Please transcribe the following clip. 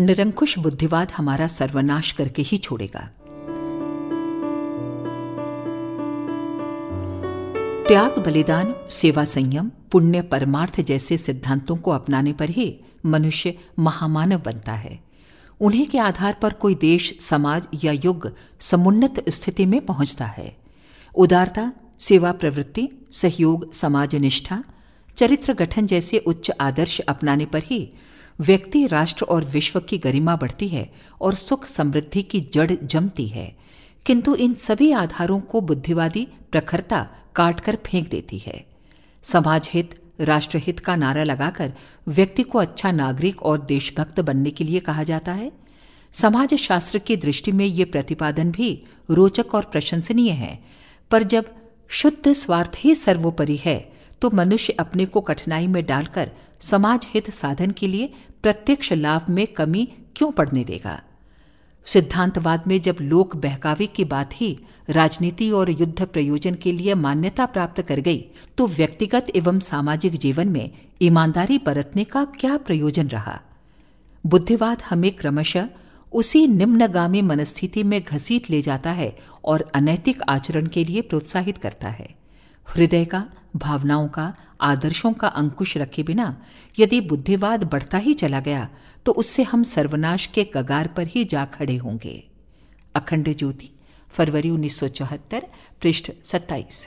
निरंकुश बुद्धिवाद हमारा सर्वनाश करके ही छोड़ेगा। त्याग, बलिदान, सेवा संयम, पुण्य, परमार्थ जैसे सिद्धांतों को अपनाने पर ही मनुष्य महामानव बनता है। उन्हीं के आधार पर कोई देश, समाज या युग समुन्नत स्थिति में पहुँचता है। उदारता, सेवा प्रवृत्ति, सहयोग समाज निष्ठा चरित्र गठन जैसे उच्च आदर्श अपनाने पर ही व्यक्ति राष्ट्र और विश्व की गरिमा बढ़ती है और सुख समृद्धि की जड़ जमती है। किंतु इन सभी आधारों को बुद्धिवादी प्रखरता काटकर फेंक देती है। समाज हित राष्ट्रहित का नारा लगाकर व्यक्ति को अच्छा नागरिक और देशभक्त बनने के लिए कहा जाता है। समाज शास्त्र की दृष्टि में ये प्रतिपादन भी रोचक और प्रशंसनीय है। पर जब शुद्ध स्वार्थ ही सर्वोपरि है तो मनुष्य अपने को कठिनाई में डालकर समाज हित साधन के लिए प्रत्यक्ष लाभ में कमी क्यों पड़ने देगा? सिद्धांतवाद में जब लोक बहकावे की बात ही राजनीति और युद्ध प्रयोजन के लिए मान्यता प्राप्त कर गई तो व्यक्तिगत एवं सामाजिक जीवन में ईमानदारी बरतने का क्या प्रयोजन रहा? बुद्धिवाद हमें क्रमशः उसी निम्नगामी मनस्थिति में घसीट ले जाता है और अनैतिक आचरण के लिए प्रोत्साहित करता है। हृदय का, भावनाओं का, आदर्शों का अंकुश रखे बिना यदि बुद्धिवाद बढ़ता ही चला गया तो उससे हम सर्वनाश के कगार पर ही जा खड़े होंगे। अखंड ज्योति, फरवरी उन्नीस सौ चौहत्तर, पृष्ठ 27